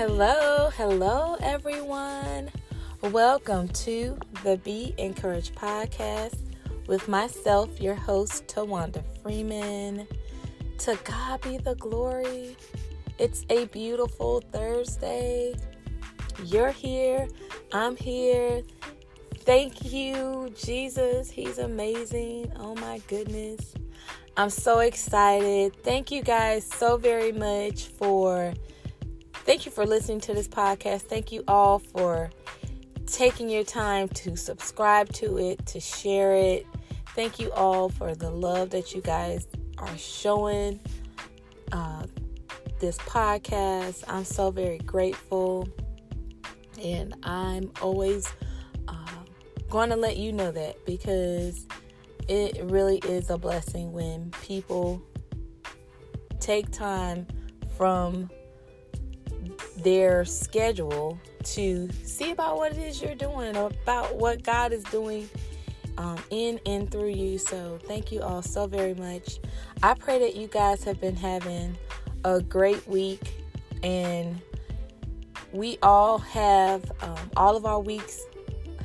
Hello, hello, everyone. Welcome to the Be Encouraged podcast with myself, your host, Tawanda Freeman. To God be the glory. It's a beautiful Thursday. You're here. I'm here. Thank you, Jesus. He's amazing. Oh my goodness. I'm so excited. Thank you guys so very much for thank you for listening to this podcast. Thank you all for taking your time to subscribe to it, to share it. Thank you all for the love that you guys are showing uh, this podcast. I'm so very grateful. And I'm always going to let you know that because it really is a blessing when people take time from their schedule to see about what it is you're doing, about what God is doing um, in and through you. So, thank you all so very much. I pray that you guys have been having a great week and we all have um, all of our weeks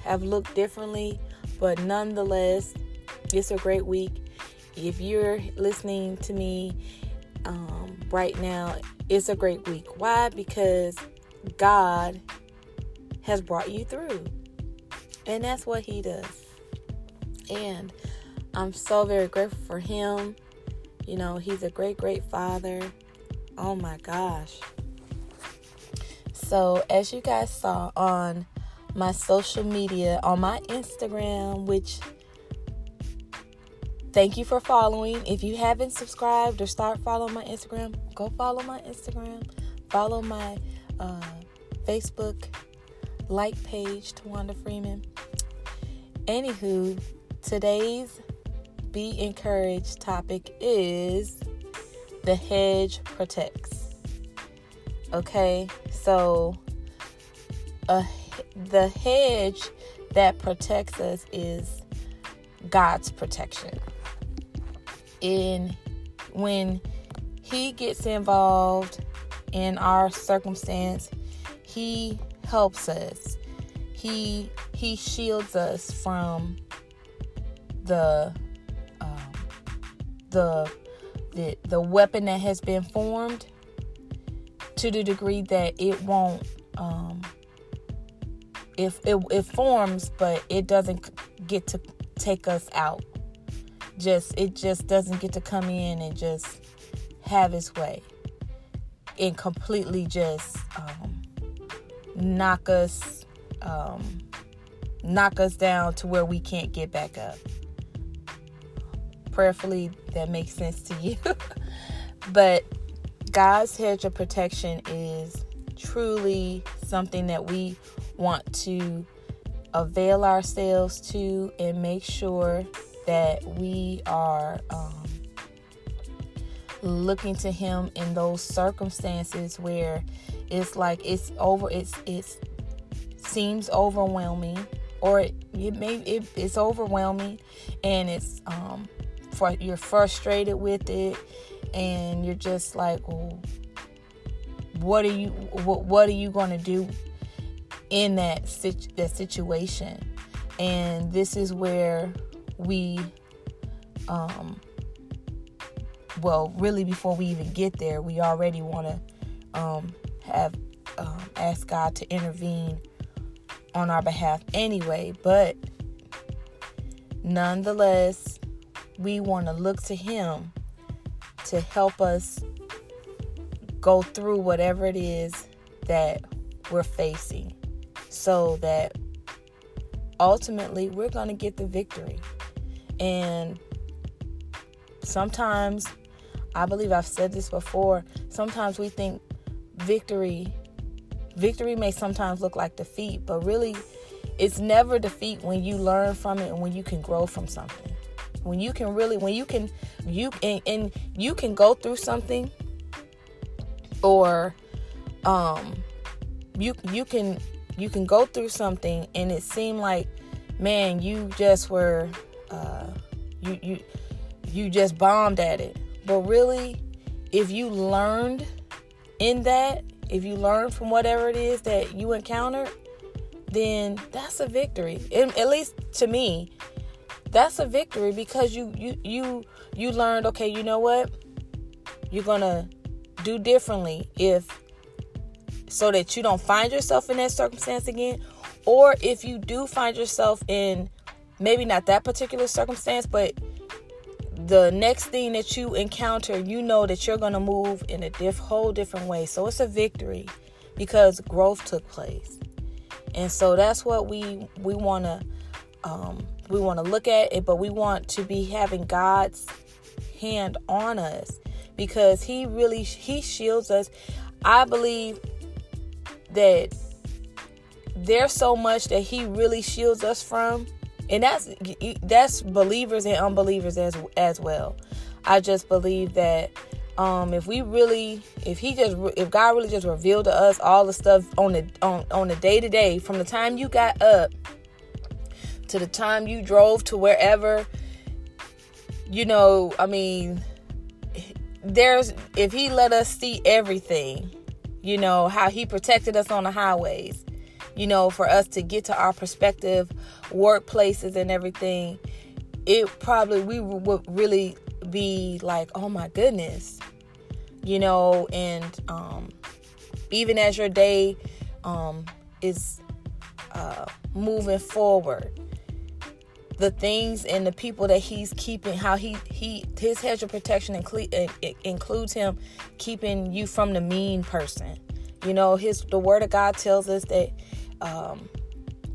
have looked differently, but nonetheless, it's a great week. If you're listening to me um, right now, it's a great week. Why? Because God has brought you through, and that's what He does. And I'm so very grateful for Him. You know, He's a great, great Father. Oh my gosh. So, as you guys saw on my social media on my Instagram, which thank you for following. If you haven't subscribed or start following my Instagram, go follow my Instagram, follow my uh, Facebook like page, Tawanda Freeman. Anywho, today's Be Encouraged topic is the hedge protects. Okay, so a the hedge that protects us is God's protection. In when he gets involved in our circumstance, he helps us. He he shields us from the um, the the the weapon that has been formed to the degree that it won't um, if it, it forms but it doesn't get to take us out just it just doesn't get to come in and just have its way and completely just um, knock us um, knock us down to where we can't get back up. Prayerfully that makes sense to you. But god's hedge of protection is truly something that we want to avail ourselves to and make sure that we are um, looking to him in those circumstances where it's like it's over it's it's seems overwhelming or it, it may it, it's overwhelming and it's um for you're frustrated with it and you're just like well what are you what, what are you going to do in that situ- that situation? And this is where we um well really before we even get there we already want to um have um, ask God to intervene on our behalf anyway but nonetheless we want to look to him to help us go through whatever it is that we're facing so that ultimately we're going to get the victory. And sometimes, I believe I've said this before, sometimes we think victory victory may sometimes look like defeat, but really it's never defeat when you learn from it and when you can grow from something. When you can really when you can you and, and you can go through something or um you you can you can go through something and it seemed like man you just were uh, you you you just bombed at it but really if you learned in that if you learn from whatever it is that you encountered, then that's a victory. At least to me, that's a victory because you you you you learned. Okay, you know what? You're gonna do differently if so that you don't find yourself in that circumstance again, or if you do find yourself in maybe not that particular circumstance, but the next thing that you encounter, you know that you're going to move in a diff- whole different way. So it's a victory because growth took place. And so that's what we we want to um, we want to look at it, but we want to be having God's hand on us because he really he shields us. I believe that there's so much that he really shields us from and that's that's believers and unbelievers as as well. I just believe that um if we really if he just if god really just revealed to us all the stuff on the on on the day to day from the time you got up to the time you drove to wherever you know i mean there's if he let us see everything you know how he protected us on the highways you know, for us to get to our perspective workplaces and everything, it probably we would really be like, oh my goodness, you know, and um, even as your day um, is uh, moving forward, the things and the people that he's keeping, how he he his hedge of protection include, includes him keeping you from the mean person. You know, his the word of God tells us that um,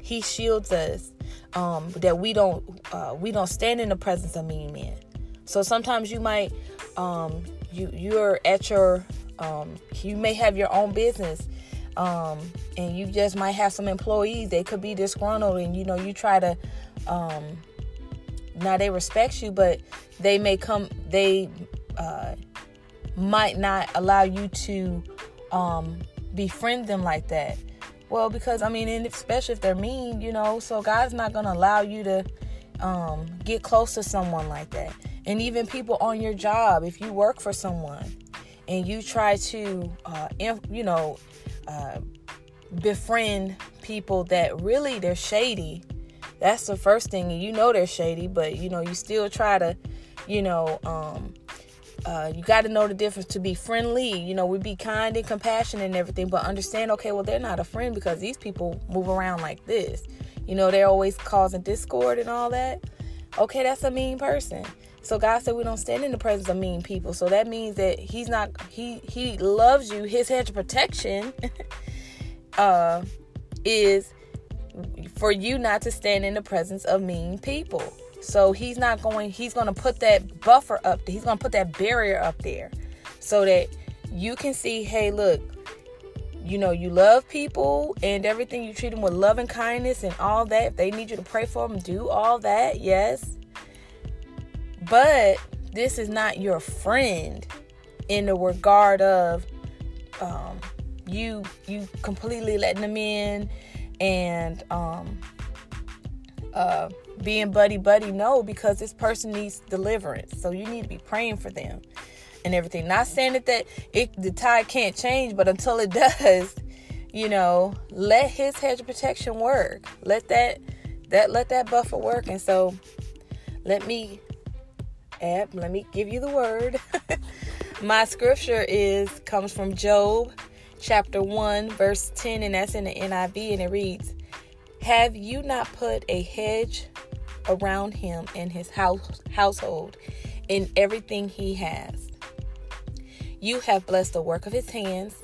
he shields us um, that we don't uh, we don't stand in the presence of mean men. So sometimes you might um, you you're at your um, you may have your own business um, and you just might have some employees they could be disgruntled and you know you try to um, now they respect you but they may come they uh, might not allow you to um, befriend them like that well, because I mean, and especially if they're mean, you know, so God's not going to allow you to um, get close to someone like that. And even people on your job, if you work for someone and you try to, uh, you know, uh, befriend people that really they're shady, that's the first thing. And you know they're shady, but you know, you still try to, you know, um, uh, you got to know the difference to be friendly. You know, we be kind and compassionate and everything, but understand, okay, well, they're not a friend because these people move around like this. You know, they're always causing discord and all that. Okay, that's a mean person. So God said we don't stand in the presence of mean people. So that means that He's not He He loves you. His hedge of protection uh, is for you not to stand in the presence of mean people. So he's not going, he's going to put that buffer up, he's going to put that barrier up there so that you can see, hey, look, you know, you love people and everything, you treat them with love and kindness and all that. If they need you to pray for them, do all that, yes. But this is not your friend in the regard of um, you you completely letting them in and um, uh, being buddy buddy. No, because this person needs deliverance. So you need to be praying for them and everything. Not saying that, that it, the tide can't change, but until it does, you know, let his hedge of protection work. Let that that let that buffer work. And so let me add, let me give you the word. My scripture is comes from Job chapter 1 verse 10 and that's in the NIV and it reads have you not put a hedge around him and his house, household in everything he has? You have blessed the work of his hands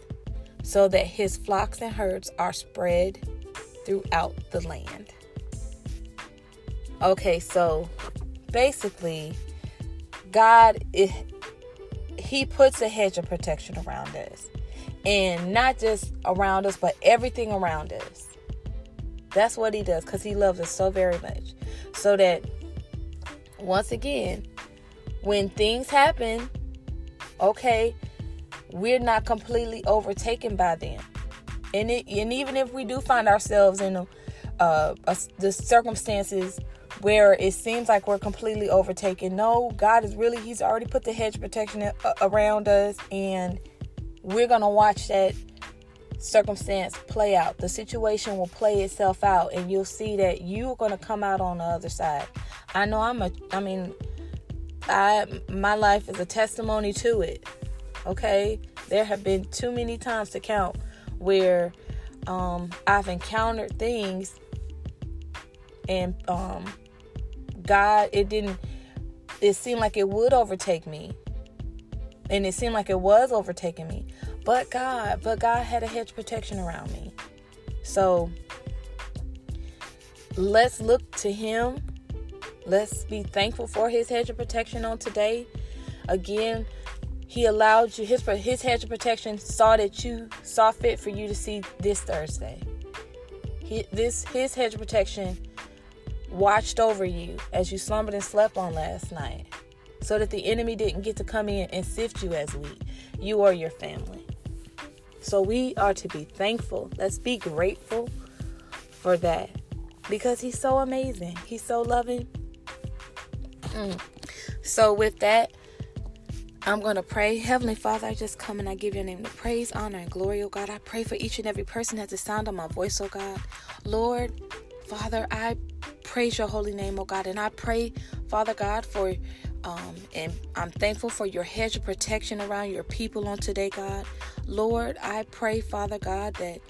so that his flocks and herds are spread throughout the land. Okay, so basically, God, eh, He puts a hedge of protection around us. And not just around us, but everything around us. That's what he does because he loves us so very much. So that, once again, when things happen, okay, we're not completely overtaken by them. And, it, and even if we do find ourselves in a, uh, a, the circumstances where it seems like we're completely overtaken, no, God is really, He's already put the hedge protection around us, and we're going to watch that circumstance play out. The situation will play itself out and you'll see that you're going to come out on the other side. I know I'm a I mean I my life is a testimony to it. Okay? There have been too many times to count where um, I've encountered things and um, God it didn't it seemed like it would overtake me. And it seemed like it was overtaking me. But God, but God had a hedge protection around me. So let's look to Him. Let's be thankful for His hedge of protection on today. Again, He allowed you His His hedge of protection saw that you saw fit for you to see this Thursday. He, this His hedge of protection watched over you as you slumbered and slept on last night, so that the enemy didn't get to come in and sift you as wheat. You or your family. So we are to be thankful. Let's be grateful for that because He's so amazing. He's so loving. Mm. So, with that, I'm going to pray. Heavenly Father, I just come and I give your name the praise, honor, and glory, oh God. I pray for each and every person at the sound of my voice, oh God. Lord, Father, I praise your holy name, oh God. And I pray, Father God, for um, and I'm thankful for your hedge of protection around your people on today, God. Lord, I pray, Father God, that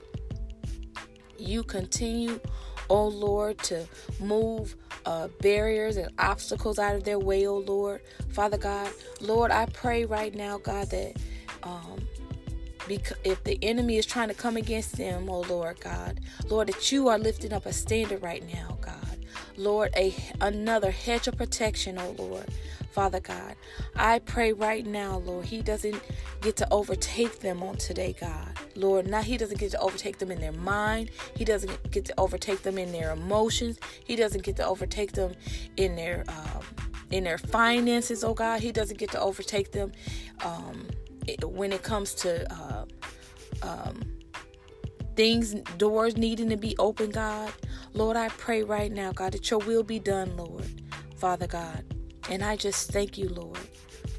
you continue, oh Lord, to move uh, barriers and obstacles out of their way, oh Lord. Father God, Lord, I pray right now, God, that um, because if the enemy is trying to come against them, oh Lord God, Lord, that you are lifting up a standard right now, God. Lord, a another hedge of protection, oh Lord. Father God. I pray right now, Lord, He doesn't get to overtake them on today, God. Lord, now He doesn't get to overtake them in their mind. He doesn't get to overtake them in their emotions. He doesn't get to overtake them in their um, in their finances, oh God. He doesn't get to overtake them um, when it comes to uh, um, things, doors needing to be open, God. Lord, I pray right now, God, that your will be done, Lord. Father God. And I just thank you, Lord.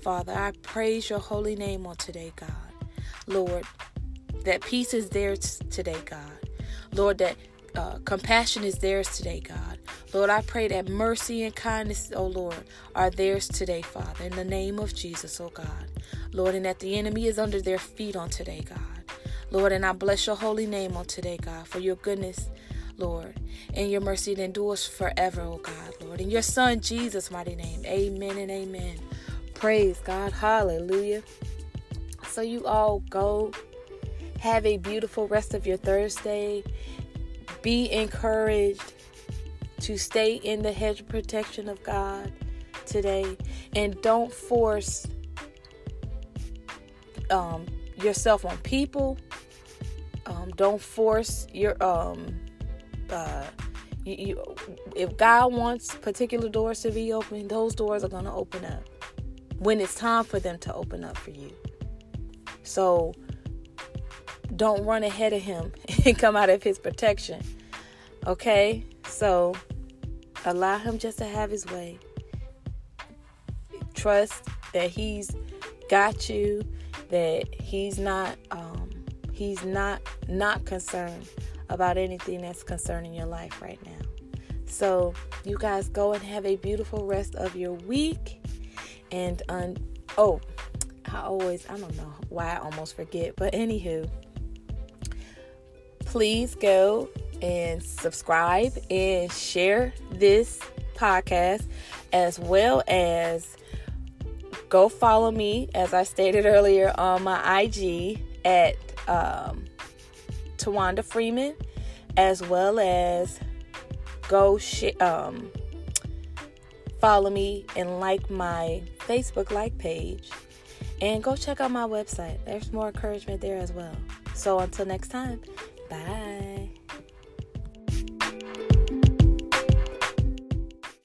Father, I praise your holy name on today, God. Lord, that peace is theirs today, God. Lord, that uh, compassion is theirs today, God. Lord, I pray that mercy and kindness, oh Lord, are theirs today, Father, in the name of Jesus, oh God. Lord, and that the enemy is under their feet on today, God. Lord, and I bless your holy name on today, God, for your goodness Lord. And your mercy that endures forever, oh God, Lord. In your Son, Jesus' mighty name. Amen and amen. Praise God. Hallelujah. So you all go. Have a beautiful rest of your Thursday. Be encouraged to stay in the hedge of protection of God today. And don't force um, yourself on people. Um, don't force your um, uh, you, you, if God wants particular doors to be open, those doors are going to open up when it's time for them to open up for you. So don't run ahead of Him and come out of His protection. Okay? So allow Him just to have His way. Trust that He's got you, that He's not, um, He's not not concerned about anything that's concerning your life right now. So, you guys go and have a beautiful rest of your week. And, um, oh, I always, I don't know why I almost forget, but anywho, please go and subscribe and share this podcast as well as go follow me, as I stated earlier, on my IG at um, Tawanda Freeman, as well as go sh- um, follow me and like my Facebook like page. And go check out my website. There's more encouragement there as well. So until next time, bye.